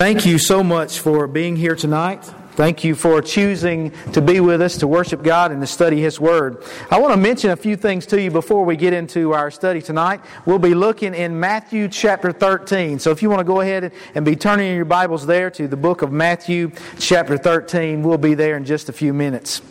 Thank you so much for being here tonight. Thank you for choosing to be with us to worship God and to study His Word. I want to mention a few things to you before we get into our study tonight. We'll be looking in Matthew chapter 13. So if you want to go ahead and be turning your Bibles there to the book of Matthew chapter 13, we'll be there in just a few minutes.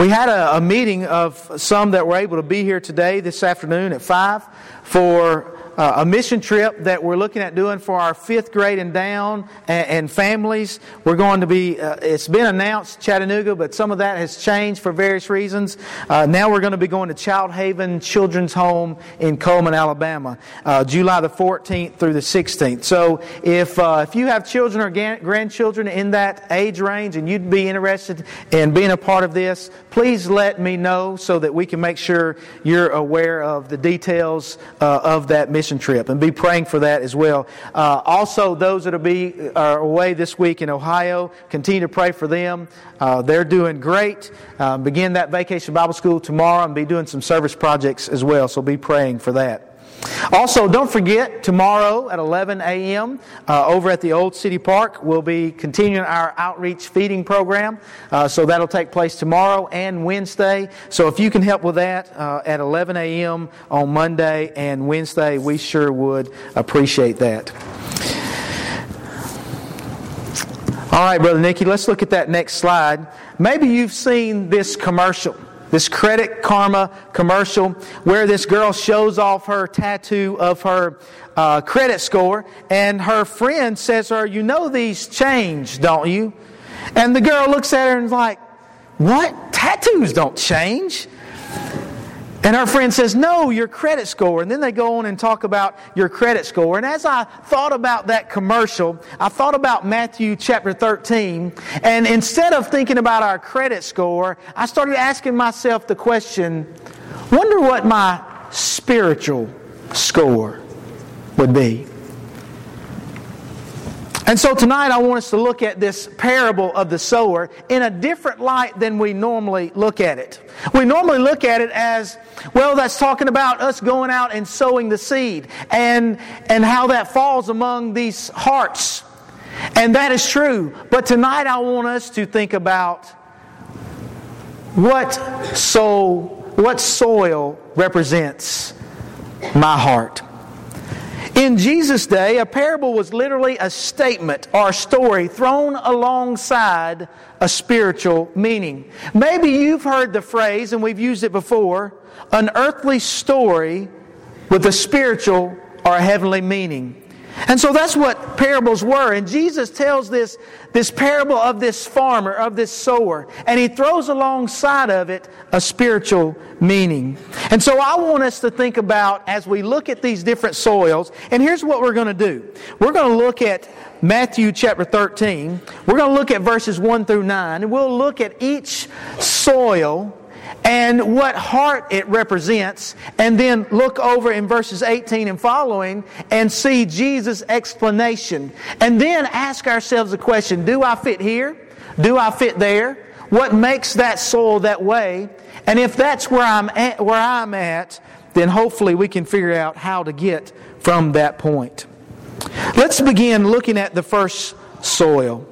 We had a, a meeting of some that were able to be here today, this afternoon at 5, for uh, a mission trip that we're looking at doing for our fifth grade and down and, and families. We're going to be, uh, it's been announced Chattanooga, but some of that has changed for various reasons. Uh, now we're going to be going to Child Haven Children's Home in Cullman, Alabama, uh, July the 14th through the 16th. So if, uh, if you have children or grandchildren in that age range and you'd be interested in being a part of this, please let me know so that we can make sure you're aware of the details of that mission mission trip and be praying for that as well. Uh, also, those that will be are away this week in Ohio, continue to pray for them. Uh, they're doing great. Uh, begin that vacation Bible school tomorrow and be doing some service projects as well, so be praying for that. Also, don't forget, tomorrow at 11 a.m. Uh, over at the Old City Park, we'll be continuing our outreach feeding program. Uh, so that'll take place tomorrow and Wednesday. So if you can help with that uh, at 11 a.m. on Monday and Wednesday, we sure would appreciate that. All right, Brother Nikki, let's look at that next slide. Maybe you've seen this commercial. This Credit Karma commercial where this girl shows off her tattoo of her uh, credit score, and her friend says to her, You know these change, don't you? And the girl looks at her and is like, What? Tattoos don't change. And our friend says, No, your credit score. And then they go on and talk about your credit score. And as I thought about that commercial, I thought about Matthew chapter 13. And instead of thinking about our credit score, I started asking myself the question wonder what my spiritual score would be. And so tonight I want us to look at this parable of the sower in a different light than we normally look at it. We normally look at it as, well, that's talking about us going out and sowing the seed and, and how that falls among these hearts. And that is true. But tonight I want us to think about what soul, what soil represents my heart. In Jesus' day, a parable was literally a statement or a story thrown alongside a spiritual meaning. Maybe you've heard the phrase, and we've used it before, an earthly story with a spiritual or a heavenly meaning. And so that's what parables were. And Jesus tells this, this parable of this farmer, of this sower, and he throws alongside of it a spiritual meaning. And so I want us to think about as we look at these different soils, and here's what we're going to do. We're going to look at Matthew chapter 13. We're going to look at verses 1 through 9, and we'll look at each soil and what heart it represents, and then look over in verses 18 and following and see Jesus' explanation. And then ask ourselves the question do I fit here? Do I fit there? What makes that soil that way? And if that's where I'm at, where I'm at, then hopefully we can figure out how to get from that point. Let's begin looking at the first soil.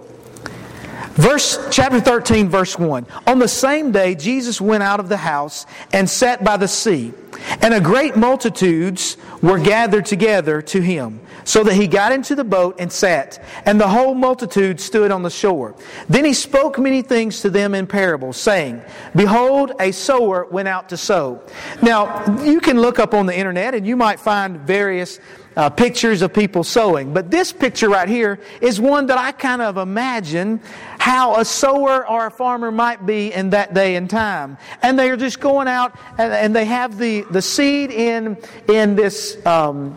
Verse chapter 13 verse 1. On the same day Jesus went out of the house and sat by the sea, and a great multitudes were gathered together to him, so that he got into the boat and sat, and the whole multitude stood on the shore. Then he spoke many things to them in parables, saying, Behold, a sower went out to sow. Now, you can look up on the internet and you might find various uh, pictures of people sowing. But this picture right here is one that I kind of imagine how a sower or a farmer might be in that day and time. And they are just going out and, and they have the, the seed in, in this um,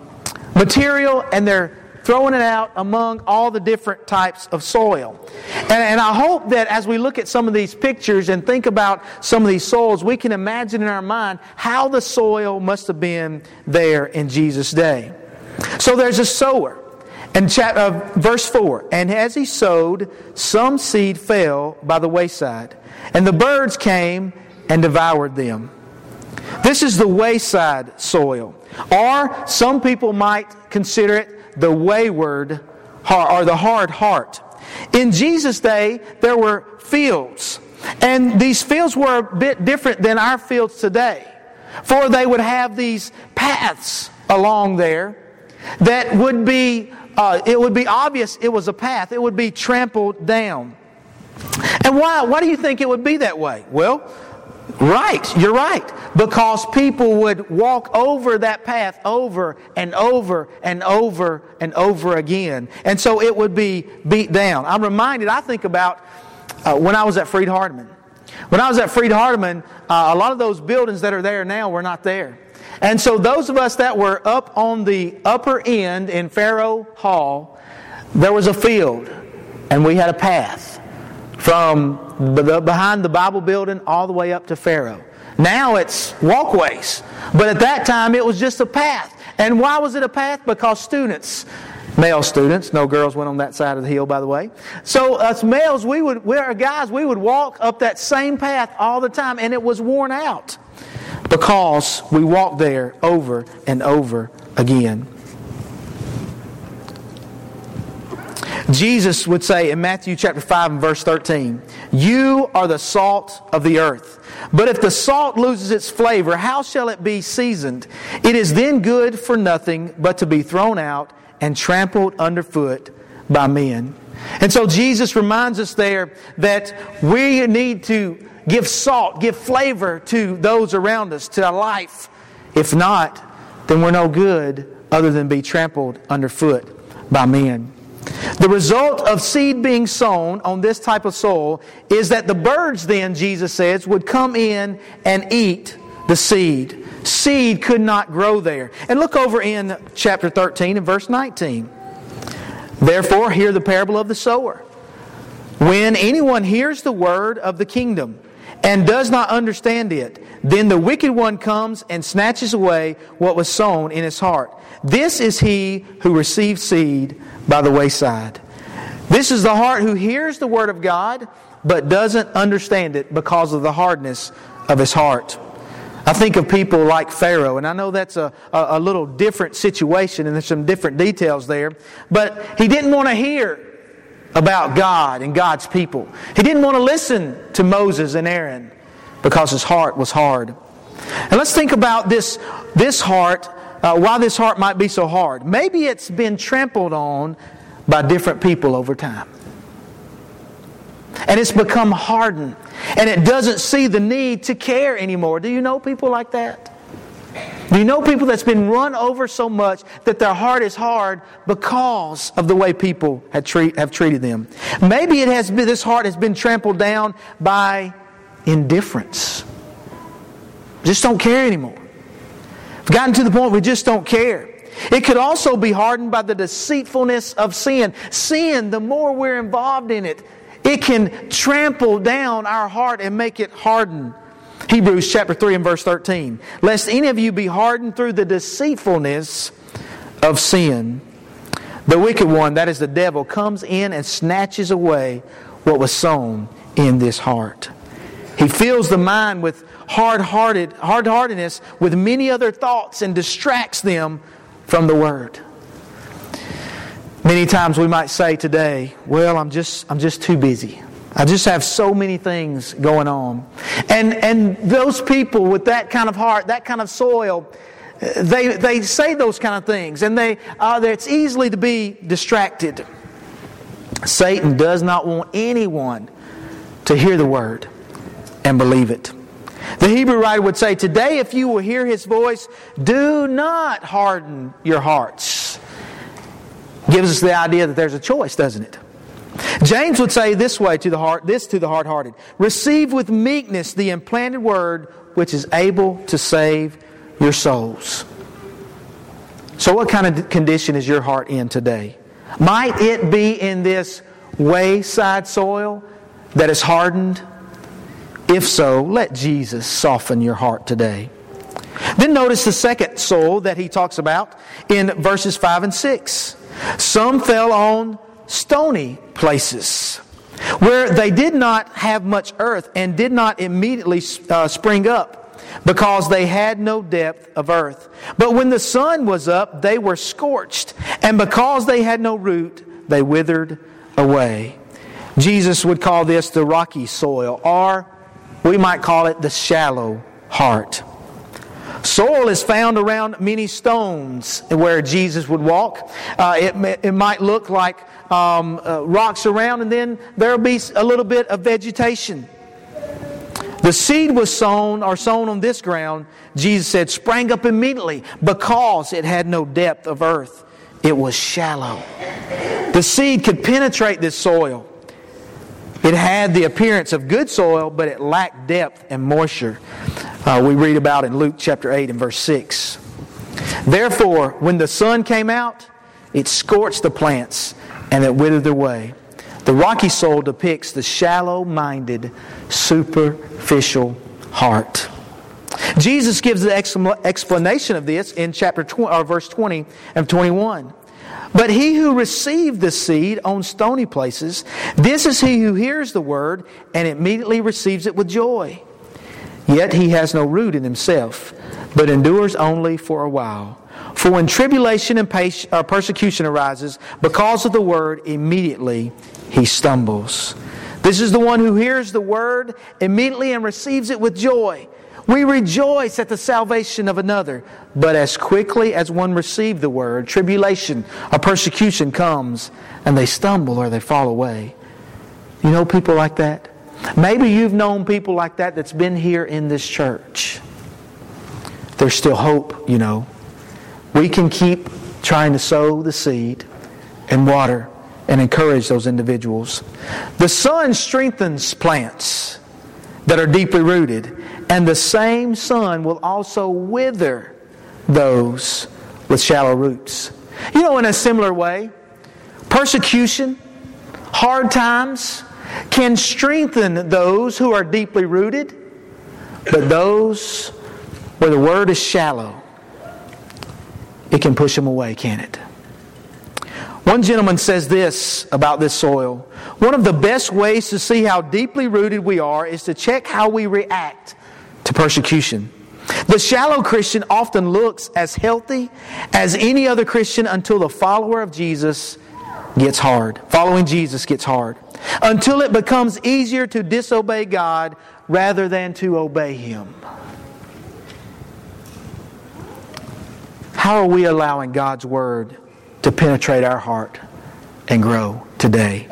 material and they're throwing it out among all the different types of soil. And, and, I hope that as we look at some of these pictures and think about some of these soils, we can imagine in our mind how the soil must have been there in Jesus' day. So there's a sower. And chapter, uh, verse 4 And as he sowed, some seed fell by the wayside, and the birds came and devoured them. This is the wayside soil. Or some people might consider it the wayward heart, or the hard heart. In Jesus' day, there were fields. And these fields were a bit different than our fields today. For they would have these paths along there that would be, uh, it would be obvious it was a path. It would be trampled down. And why, why do you think it would be that way? Well, right, you're right. Because people would walk over that path over and over and over and over again. And so it would be beat down. I'm reminded, I think about uh, when I was at Freed Hardeman. When I was at Freed Hardeman, uh, a lot of those buildings that are there now were not there. And so those of us that were up on the upper end in Farrow Hall, there was a field, and we had a path from behind the Bible building all the way up to Farrow. Now it's walkways, but at that time it was just a path. And why was it a path? Because students male students. No girls went on that side of the hill, by the way. So us males, we would, we are guys, we would walk up that same path all the time, and it was worn out because we walk there over and over again. Jesus would say in Matthew chapter 5 and verse 13, You are the salt of the earth. But if the salt loses its flavor, how shall it be seasoned? It is then good for nothing but to be thrown out and trampled underfoot by men. And so Jesus reminds us there that we need to give salt, give flavor to those around us, to our life. If not, then we're no good other than be trampled underfoot by men. The result of seed being sown on this type of soil is that the birds, then, Jesus says, would come in and eat the seed. Seed could not grow there. And look over in chapter 13 and verse 19. Therefore, hear the parable of the sower. When anyone hears the word of the kingdom and does not understand it, then the wicked one comes and snatches away what was sown in his heart. This is he who receives seed by the wayside. This is the heart who hears the word of God but doesn't understand it because of the hardness of his heart. I think of people like Pharaoh, and I know that's a, a, a, little different situation and there's some different details there, but he didn't want to hear about God and God's people. He didn't want to listen to Moses and Aaron because his heart was hard. And let's think about this, this heart, uh, why this heart might be so hard. Maybe it's been trampled on by different people over time. And it's become hardened and it doesn't see the need to care anymore. Do you know people like that? Do you know people that's been run over so much that their heart is hard because of the way people have, treat, have treated them? Maybe it has been, this heart has been trampled down by indifference. Just don't care anymore. We've gotten to the point we just don't care. It could also be hardened by the deceitfulness of sin. Sin, the more we're involved in it, it can trample down our heart and make it harden. Hebrews chapter 3 and verse 13. Lest any of you be hardened through the deceitfulness of sin. The wicked one, that is the devil, comes in and snatches away what was sown in this heart. He fills the mind with hard-hearted, hard-heartedness with many other thoughts and distracts them from the word. Many times we might say today, well, I'm just, I'm just too busy. I just have so many things going on. And, and those people with that kind of heart, that kind of soil, they, they say those kind of things. And they, uh, it's easily to be distracted. Satan does not want anyone to hear the word and believe it. The Hebrew writer would say, Today, if you will hear his voice, do not harden your hearts gives us the idea that there's a choice, doesn't it? James would say this way to the heart, this to the hard-hearted. Receive with meekness the implanted word which is able to save your souls. So what kind of condition is your heart in today? Might it be in this wayside soil that is hardened? If so, let Jesus soften your heart today. Then notice the second soul that he talks about in verses 5 and 6. Some fell on stony places where they did not have much earth and did not immediately uh, spring up because they had no depth of earth. But when the sun was up, they were scorched, and because they had no root, they withered away. Jesus would call this the rocky soil, or we might call it the shallow heart. Soil is found around many stones where Jesus would walk. Uh, it, it might look like um, uh, rocks around, and then there'll be a little bit of vegetation. The seed was sown or sown on this ground, Jesus said, sprang up immediately because it had no depth of earth. It was shallow. The seed could penetrate this soil. It had the appearance of good soil, but it lacked depth and moisture. Uh, we read about in Luke chapter 8 and verse 6. Therefore, when the sun came out, it scorched the plants and it withered away. The rocky soul depicts the shallow minded, superficial heart. Jesus gives the explanation of this in chapter 20, or verse 20 and 21. But he who received the seed on stony places, this is he who hears the word and immediately receives it with joy. Yet he has no root in himself, but endures only for a while. For when tribulation and uh, persecution arises because of the word, immediately he stumbles. This is the one who hears the word immediately and receives it with joy. We rejoice at the salvation of another, but as quickly as one received the word, tribulation or persecution comes and they stumble or they fall away. You know people like that? Maybe you've known people like that that's been here in this church. There's still hope, you know. We can keep trying to sow the seed and water and encourage those individuals. The sun strengthens plants that are deeply rooted, and the same sun will also wither those with shallow roots. You know, in a similar way, persecution, hard times can strengthen those who are deeply rooted, but those where the word is shallow, it can push them away, can it? One gentleman says this about this soil. One of the best ways to see how deeply rooted we are is to check how we react to persecution. The shallow Christian often looks as healthy as any other Christian until the follower of Jesus gets hard. Following Jesus gets hard. Until it becomes easier to disobey God rather than to obey Him. How are we allowing God's Word to penetrate our heart and grow today?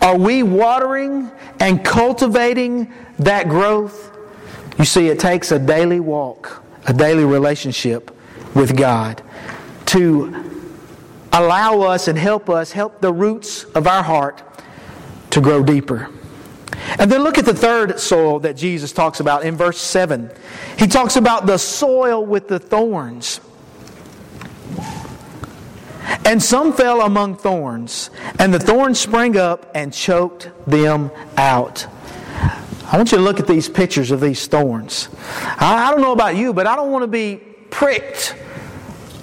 Are we watering and cultivating that growth? You see, it takes a daily walk, a daily relationship with God to allow us and help us, help the roots of our heart to grow deeper. And then look at the third soil that Jesus talks about in verse 7. He talks about the soil with the thorns. And some fell among thorns, and the thorns sprang up and choked them out. I want you to look at these pictures of these thorns. I, don't know about you, but I don't want to be pricked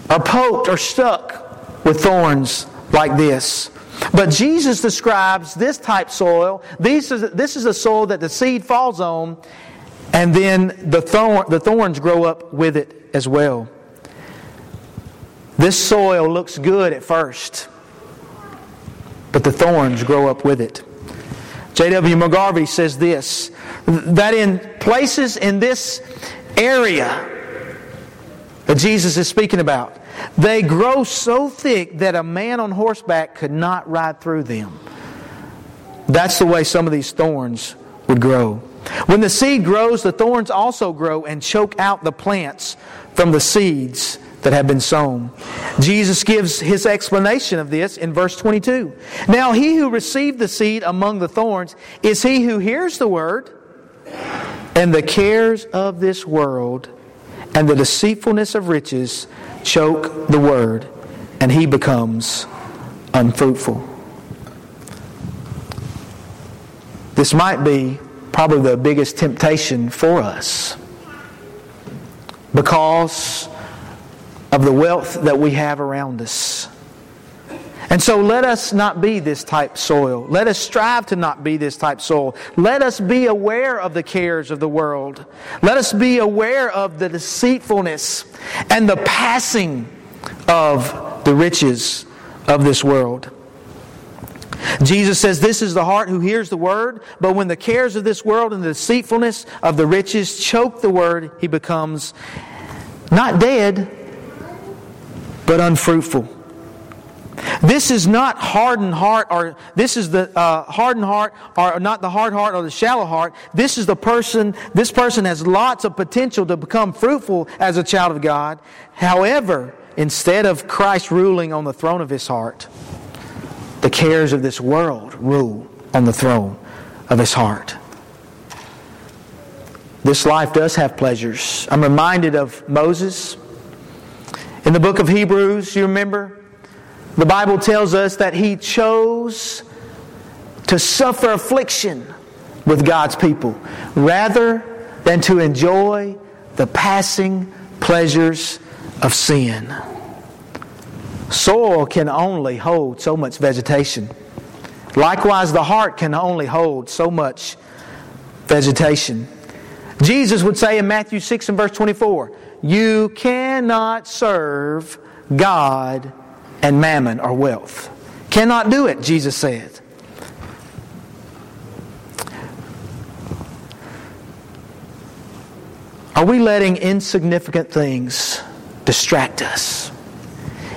or poked or stuck with thorns like this. But Jesus describes this type soil. This is, this is a soil that the seed falls on, and then the, thorn, the thorns grow up with it as well. This soil looks good at first, but the thorns grow up with it. J.W. McGarvey says this that in places in this area that Jesus is speaking about, they grow so thick that a man on horseback could not ride through them. That's the way some of these thorns would grow. When the seed grows, the thorns also grow and choke out the plants from the seeds that have been sown. Jesus gives his explanation of this in verse 22. Now, he who received the seed among the thorns is he who hears the word, and the cares of this world and the deceitfulness of riches choke the word, and he becomes unfruitful. This might be probably the biggest temptation for us because of the wealth that we have around us. And so let us not be this type soil. Let us strive to not be this type soil. Let us be aware of the cares of the world. Let us be aware of the deceitfulness and the passing of the riches of this world. Jesus says, This is the heart who hears the word, but when the cares of this world and the deceitfulness of the riches choke the word, he becomes not dead, but unfruitful. This is not hardened heart, or this is the uh, hardened heart, or not the hard heart or the shallow heart. This is the person, this person has lots of potential to become fruitful as a child of God. However, instead of Christ ruling on the throne of his heart, the cares of this world rule on the throne of his heart. This life does have pleasures. I'm reminded of Moses. In the book of Hebrews, you remember? The Bible tells us that he chose to suffer affliction with God's people rather than to enjoy the passing pleasures of sin. Soil can only hold so much vegetation. Likewise, the heart can only hold so much vegetation. Jesus would say in Matthew 6 and verse 24, You cannot serve God and mammon or wealth. Cannot do it, Jesus said. Are we letting insignificant things distract us?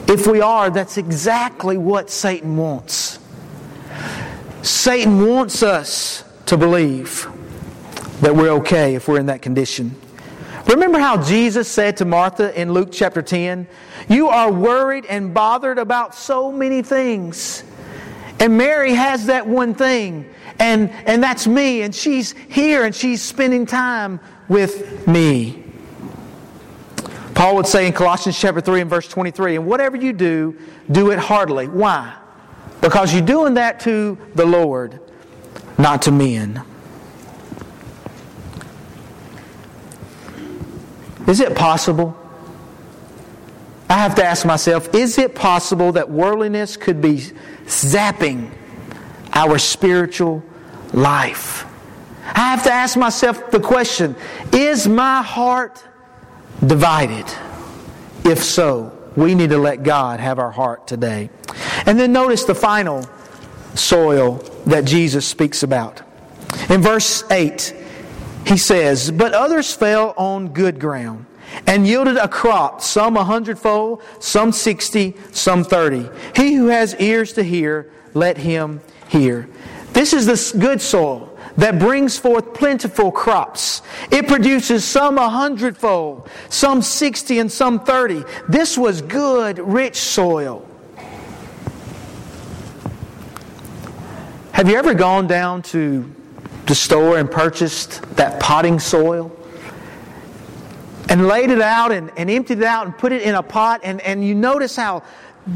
If we are, that's exactly what Satan wants. Satan wants us to believe that we're okay if we're in that condition. Remember how Jesus said to Martha in Luke chapter 10, You are worried and bothered about so many things. And Mary has that one thing, and, and that's me, and she's here and she's spending time with me. Paul would say in Colossians chapter 3 and verse 23, and whatever you do, do it heartily. Why? Because you're doing that to the Lord, not to men. Is it possible? I have to ask myself, is it possible that worldliness could be zapping our spiritual life? I have to ask myself the question is my heart divided? If so, we need to let God have our heart today. And then notice the final soil that Jesus speaks about. In verse 8, he says, But others fell on good ground and yielded a crop, some a hundredfold, some sixty, some thirty. He who has ears to hear, let him hear. This is the good soil that brings forth plentiful crops. It produces some a hundredfold, some sixty, and some thirty. This was good, rich soil. Have you ever gone down to the store and purchased that potting soil and laid it out and, and emptied it out and put it in a pot, and, and you notice how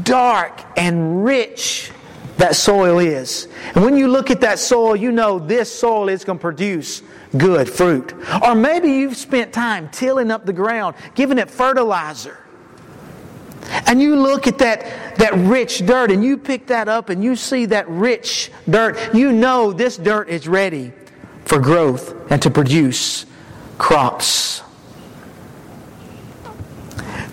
dark and rich that soil is. And when you look at that soil, you know this soil is going to produce good fruit. Or maybe you've spent time tilling up the ground, giving it fertilizer. And you look at that, that rich dirt and you pick that up and you see that rich dirt. You know this dirt is ready for growth and to produce crops.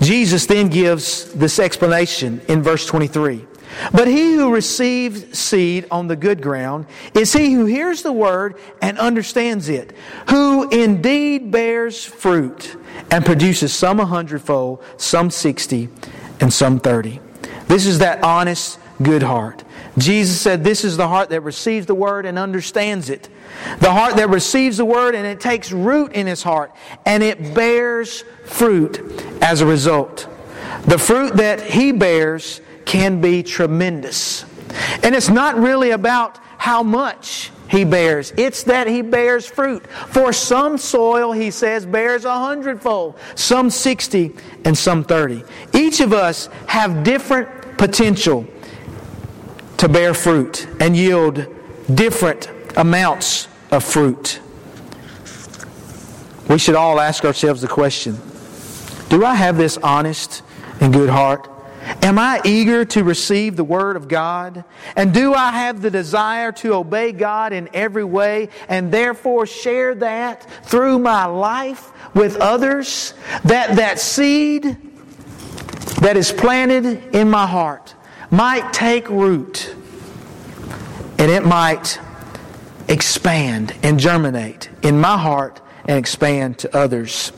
Jesus then gives this explanation in verse 23. But he who receives seed on the good ground is he who hears the word and understands it, who indeed bears fruit and produces some a hundredfold, some sixty, and some thirty. This is that honest, good heart. Jesus said, This is the heart that receives the word and understands it. The heart that receives the word and it takes root in his heart and it bears fruit as a result. The fruit that he bears can be tremendous. And it's not really about how much he bears. It's that he bears fruit. For some soil, he says, bears a hundredfold, some 60, and some 30. Each of us have different potential to bear fruit and yield different amounts of fruit. We should all ask ourselves the question Do I have this honest and good heart? Am I eager to receive the Word of God? And do I have the desire to obey God in every way and therefore share that through my life with others? That that seed that is planted in my heart might take root and it might expand and germinate in my heart and expand to others.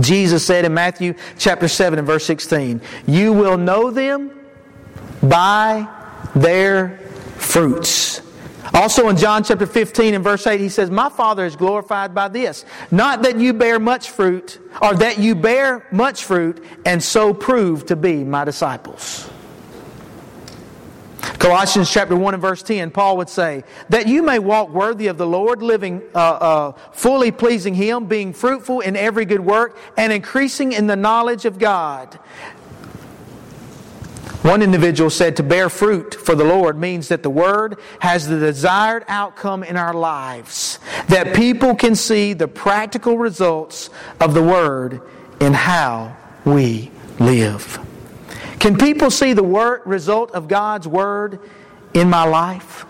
Jesus said in Matthew chapter 7 and verse 16, You will know them by their fruits. Also in John chapter 15 and verse 8, he says, My Father is glorified by this, not that you bear much fruit, or that you bear much fruit and so prove to be my disciples. Colossians chapter 1 and verse 10, Paul would say, That you may walk worthy of the Lord, living uh, uh, fully pleasing Him, being fruitful in every good work, and increasing in the knowledge of God. One individual said to bear fruit for the Lord means that the Word has the desired outcome in our lives, that people can see the practical results of the Word in how we live. Can people see the word, result of God's Word in my life?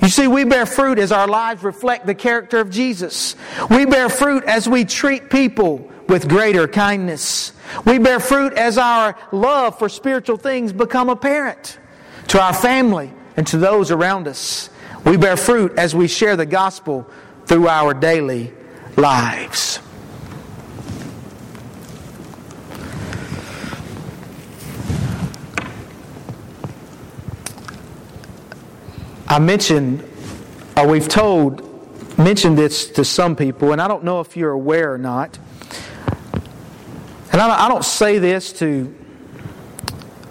You see, we bear fruit as our lives reflect the character of Jesus. We bear fruit as we treat people with greater kindness. We bear fruit as our love for spiritual things become apparent to our family and to those around us. We bear fruit as we share the gospel through our daily lives. I mentioned, or we've told, mentioned this to some people, and I don't know if you're aware or not. And I don't say this to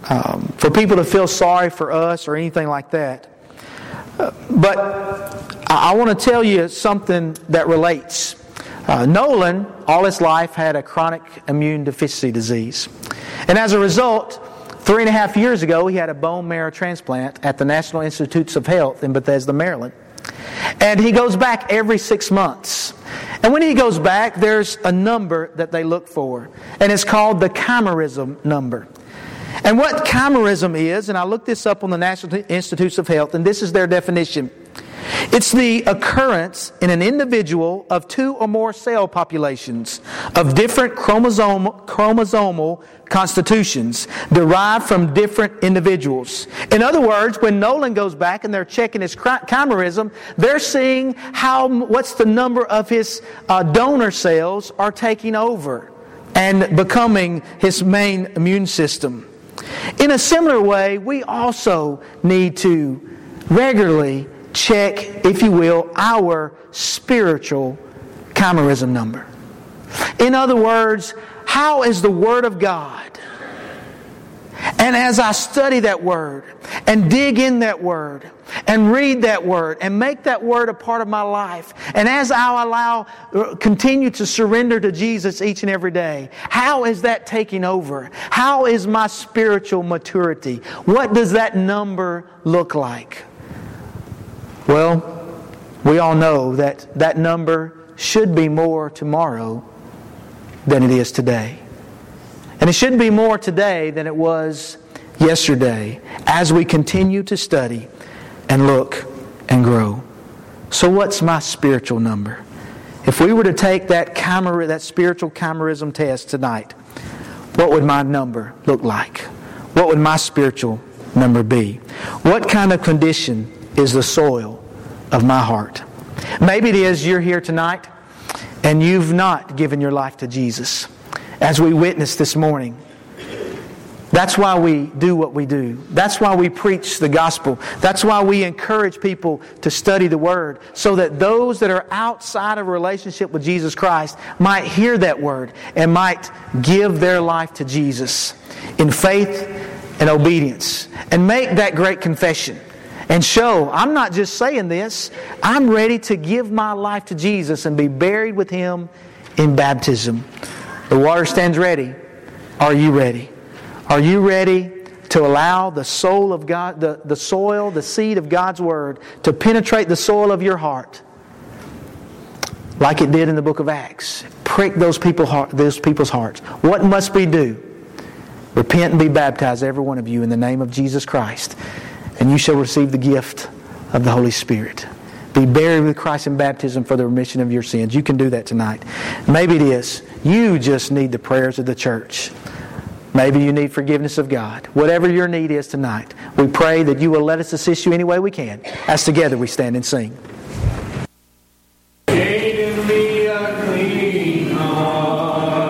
um, for people to feel sorry for us or anything like that. Uh, but I, I want to tell you something that relates. Uh, Nolan, all his life, had a chronic immune deficiency disease. And as a result, Three and a half years ago, he had a bone marrow transplant at the National Institutes of Health in Bethesda, Maryland. And he goes back every six months. And when he goes back, there's a number that they look for, and it's called the chimerism number. And what chimerism is, and I looked this up on the National Institutes of Health, and this is their definition it's the occurrence in an individual of two or more cell populations of different chromosome, chromosomal constitutions derived from different individuals. In other words, when Nolan goes back and they're checking his chimerism, they're seeing how what's the number of his uh, donor cells are taking over and becoming his main immune system. In a similar way, we also need to regularly check, if you will, our spiritual chimerism number. In other words, how is the Word of God? And as I study that Word and dig in that Word and read that Word and make that Word a part of my life, and as I allow, uh, continue to surrender to Jesus each and every day, how is that taking over? How is my spiritual maturity? What does that number look like? Well, we all know that that number should be more tomorrow than it is today. And it should be more today than it was yesterday as we continue to study and look and grow. So, what's my spiritual number? If we were to take that, that spiritual chimerism test tonight, what would my number look like? What would my spiritual number be? What kind of condition is the soil of my heart. Maybe it is you're here tonight and you've not given your life to Jesus. As we witnessed this morning, that's why we do what we do. That's why we preach the gospel. That's why we encourage people to study the word so that those that are outside of a relationship with Jesus Christ might hear that word and might give their life to Jesus in faith and obedience and make that great confession and show I'm not just saying this, I'm ready to give my life to Jesus and be buried with Him in baptism. The water stands ready. Are you ready? Are you ready to allow the soul of God, the, the soil, the seed of God's Word to penetrate the soil of your heart? Like it did in the book of Acts. Prick those, people, those people's hearts. What must we do? Repent and be baptized, every one of you, in the name of Jesus Christ and you shall receive the gift of the Holy Spirit. Be buried with Christ in baptism for the remission of your sins. You can do that tonight. Maybe it is. You just need the prayers of the church. Maybe you need forgiveness of God. Whatever your need is tonight, we pray that you will let us assist you any way we can as together we stand and sing.